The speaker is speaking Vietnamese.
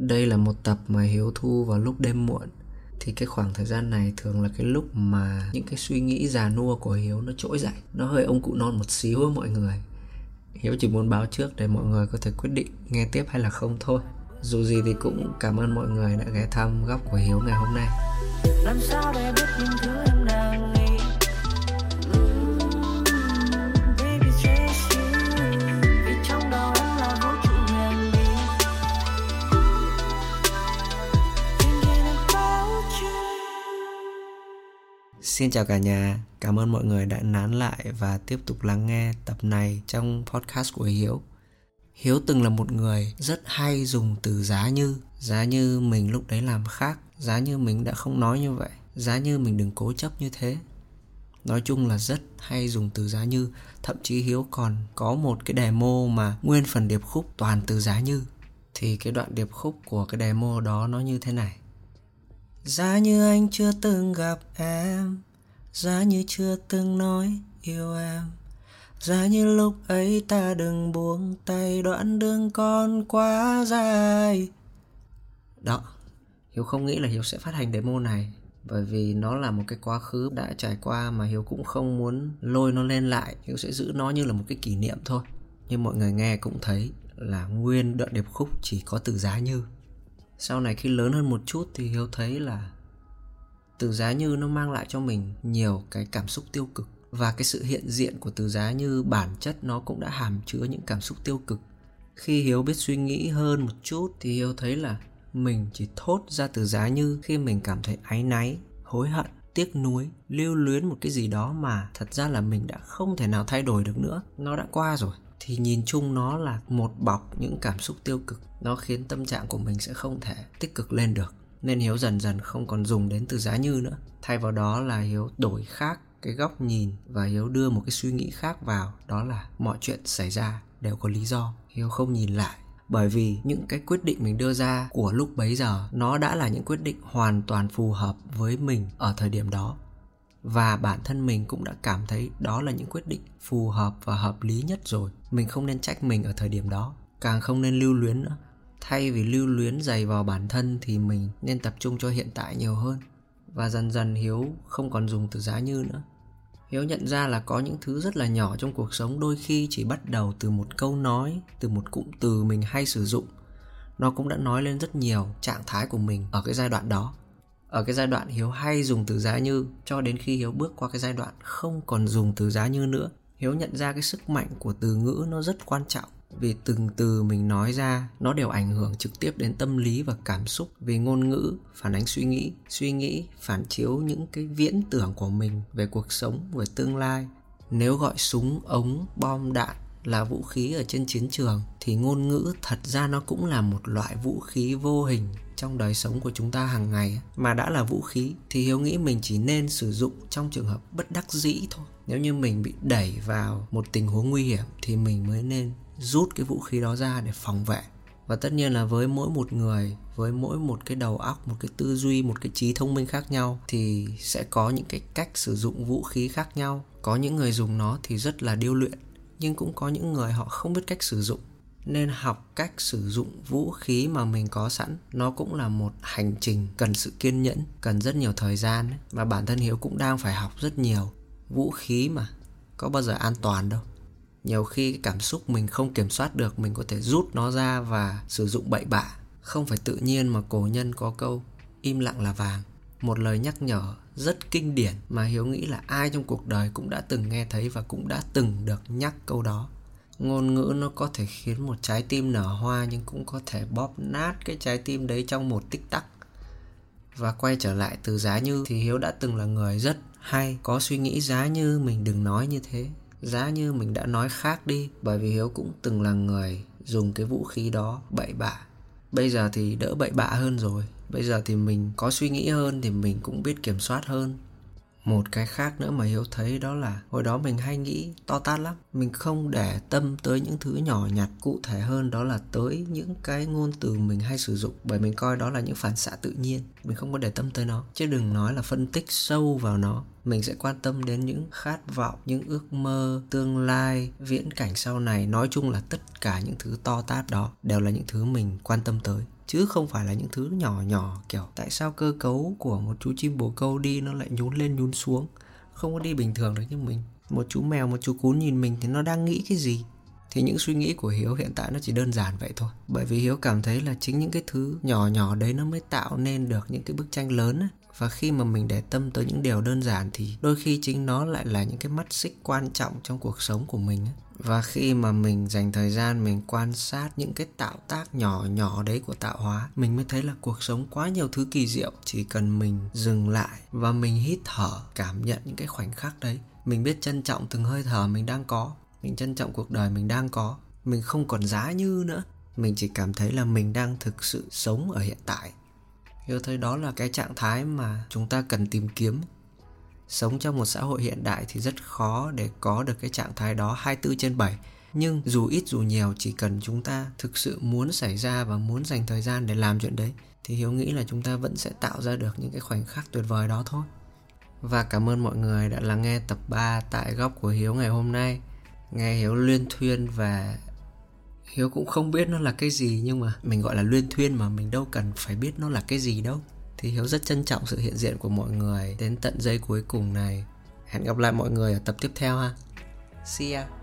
Đây là một tập mà Hiếu thu vào lúc đêm muộn. Thì cái khoảng thời gian này thường là cái lúc mà những cái suy nghĩ già nua của Hiếu nó trỗi dậy. Nó hơi ông cụ non một xíu với mọi người. Hiếu chỉ muốn báo trước để mọi người có thể quyết định nghe tiếp hay là không thôi. Dù gì thì cũng cảm ơn mọi người đã ghé thăm góc của Hiếu ngày hôm nay. Làm sao để biết những thứ em Xin chào cả nhà, cảm ơn mọi người đã nán lại và tiếp tục lắng nghe tập này trong podcast của Hiếu. Hiếu từng là một người rất hay dùng từ giá như, giá như mình lúc đấy làm khác, giá như mình đã không nói như vậy, giá như mình đừng cố chấp như thế. Nói chung là rất hay dùng từ giá như, thậm chí Hiếu còn có một cái demo mà nguyên phần điệp khúc toàn từ giá như. Thì cái đoạn điệp khúc của cái demo đó nó như thế này. Giá như anh chưa từng gặp em Giá như chưa từng nói, yêu em. Giá như lúc ấy ta đừng buông tay, đoạn đường con quá dài. Đó, Hiếu không nghĩ là Hiếu sẽ phát hành demo này, bởi vì nó là một cái quá khứ đã trải qua mà Hiếu cũng không muốn lôi nó lên lại. Hiếu sẽ giữ nó như là một cái kỷ niệm thôi. Nhưng mọi người nghe cũng thấy là nguyên đoạn điệp khúc chỉ có từ giá như. Sau này khi lớn hơn một chút thì hiếu thấy là từ giá như nó mang lại cho mình nhiều cái cảm xúc tiêu cực. Và cái sự hiện diện của từ giá như bản chất nó cũng đã hàm chứa những cảm xúc tiêu cực. Khi hiếu biết suy nghĩ hơn một chút thì hiếu thấy là mình chỉ thốt ra từ giá như khi mình cảm thấy áy náy, hối hận, tiếc nuối, lưu luyến một cái gì đó mà thật ra là mình đã không thể nào thay đổi được nữa. Nó đã qua rồi. Thì nhìn chung nó là một bọc những cảm xúc tiêu cực. Nó khiến tâm trạng của mình sẽ không thể tích cực lên được nên hiếu dần dần không còn dùng đến từ giá như nữa. Thay vào đó là hiếu đổi khác cái góc nhìn và hiếu đưa một cái suy nghĩ khác vào, đó là mọi chuyện xảy ra đều có lý do. Hiếu không nhìn lại, bởi vì những cái quyết định mình đưa ra của lúc bấy giờ, nó đã là những quyết định hoàn toàn phù hợp với mình ở thời điểm đó. Và bản thân mình cũng đã cảm thấy đó là những quyết định phù hợp và hợp lý nhất rồi. Mình không nên trách mình ở thời điểm đó, càng không nên lưu luyến nữa thay vì lưu luyến dày vào bản thân thì mình nên tập trung cho hiện tại nhiều hơn và dần dần hiếu không còn dùng từ giá như nữa. Hiếu nhận ra là có những thứ rất là nhỏ trong cuộc sống đôi khi chỉ bắt đầu từ một câu nói, từ một cụm từ mình hay sử dụng. Nó cũng đã nói lên rất nhiều trạng thái của mình ở cái giai đoạn đó. Ở cái giai đoạn hiếu hay dùng từ giá như, cho đến khi hiếu bước qua cái giai đoạn không còn dùng từ giá như nữa hiếu nhận ra cái sức mạnh của từ ngữ nó rất quan trọng. Vì từng từ mình nói ra, nó đều ảnh hưởng trực tiếp đến tâm lý và cảm xúc. Vì ngôn ngữ, phản ánh suy nghĩ suy nghĩ phản chiếu những cái viễn tưởng của mình về cuộc sống, về tương lai. Nếu gọi súng, ống, bom, đạn là vũ khí ở trên chiến trường, thì ngôn ngữ thật ra nó cũng là một loại vũ khí vô hình trong đời sống của chúng ta hàng ngày. Mà đã là vũ khí, thì hiếu nghĩ mình chỉ nên sử dụng trong trường hợp bất đắc dĩ thôi. Nếu như mình bị đẩy vào một tình huống nguy hiểm, thì mình mới nên rút cái vũ khí đó ra để phòng vệ. Và tất nhiên là với mỗi một người, với mỗi một cái đầu óc, một cái tư duy, một cái trí thông minh khác nhau, thì sẽ có những cái cách sử dụng vũ khí khác nhau. Có những người dùng nó thì rất là điêu luyện, nhưng cũng có những người họ không biết cách sử dụng nên học cách sử dụng vũ khí mà mình có sẵn. Nó cũng là một hành trình cần sự kiên nhẫn, cần rất nhiều thời gian và bản thân hiếu cũng đang phải học rất nhiều vũ khí mà có bao giờ an toàn đâu. Nhiều khi cái cảm xúc mình không kiểm soát được, mình có thể rút nó ra và sử dụng bậy bạ. Không phải tự nhiên mà cổ nhân có câu, im lặng là vàng. Một lời nhắc nhở rất kinh điển mà hiếu nghĩ là ai trong cuộc đời cũng đã từng nghe thấy và cũng đã từng được nhắc câu đó ngôn ngữ nó có thể khiến một trái tim nở hoa nhưng cũng có thể bóp nát cái trái tim đấy trong một tích tắc. Và quay trở lại từ giá như thì hiếu đã từng là người rất hay có suy nghĩ giá như mình đừng nói như thế. Giá như mình đã nói khác đi, bởi vì hiếu cũng từng là người dùng cái vũ khí đó bậy bạ. Bây giờ thì đỡ bậy bạ hơn rồi. Bây giờ thì mình có suy nghĩ hơn thì mình cũng biết kiểm soát hơn một cái khác nữa mà hiếu thấy đó là hồi đó mình hay nghĩ to tát lắm. Mình không để tâm tới những thứ nhỏ nhặt cụ thể hơn, đó là tới những cái ngôn từ mình hay sử dụng, bởi mình coi đó là những phản xạ tự nhiên. Mình không có để tâm tới nó. Chứ đừng nói là phân tích sâu vào nó. Mình sẽ quan tâm đến những khát vọng, những ước mơ, tương lai, viễn cảnh sau này. Nói chung là tất cả những thứ to tát đó đều là những thứ mình quan tâm tới chứ không phải là những thứ nhỏ nhỏ, kiểu tại sao cơ cấu của một chú chim bồ câu đi nó lại nhún lên nhún xuống không có đi bình thường được như mình một chú mèo, một chú cún nhìn mình thì nó đang nghĩ cái gì thì những suy nghĩ của hiếu hiện tại nó chỉ đơn giản vậy thôi bởi vì hiếu cảm thấy là chính những cái thứ nhỏ nhỏ đấy nó mới tạo nên được những cái bức tranh lớn ấy. và khi mà mình để tâm tới những điều đơn giản thì đôi khi chính nó lại là những cái mắt xích quan trọng trong cuộc sống của mình ấy và khi mà mình dành thời gian mình quan sát những cái tạo tác nhỏ nhỏ đấy của tạo hóa, mình mới thấy là cuộc sống quá nhiều thứ kỳ diệu. Chỉ cần mình dừng lại và mình hít thở, cảm nhận những cái khoảnh khắc đấy, mình biết trân trọng từng hơi thở mình đang có, mình trân trọng cuộc đời mình đang có, mình không còn giá như nữa. Mình chỉ cảm thấy là mình đang thực sự sống ở hiện tại. Yêu thấy đó là cái trạng thái mà chúng ta cần tìm kiếm. Sống trong một xã hội hiện đại thì rất khó để có được cái trạng thái đó 24 trên 7 Nhưng dù ít dù nhiều, chỉ cần chúng ta thực sự muốn xảy ra và muốn dành thời gian để làm chuyện đấy, Thì Hiếu nghĩ là chúng ta vẫn sẽ tạo ra được những cái khoảnh khắc tuyệt vời đó thôi. Và cảm ơn mọi người đã lắng nghe tập 3 tại góc của Hiếu ngày hôm nay. Nghe hiếu luyên thuyên và hiếu cũng không biết nó là cái gì, nhưng mà mình gọi là luyên thuyên mà mình đâu cần phải biết nó là cái gì đâu thì hiếu rất trân trọng sự hiện diện của mọi người đến tận giây cuối cùng này. Hẹn gặp lại mọi người ở tập tiếp theo ha. See ya.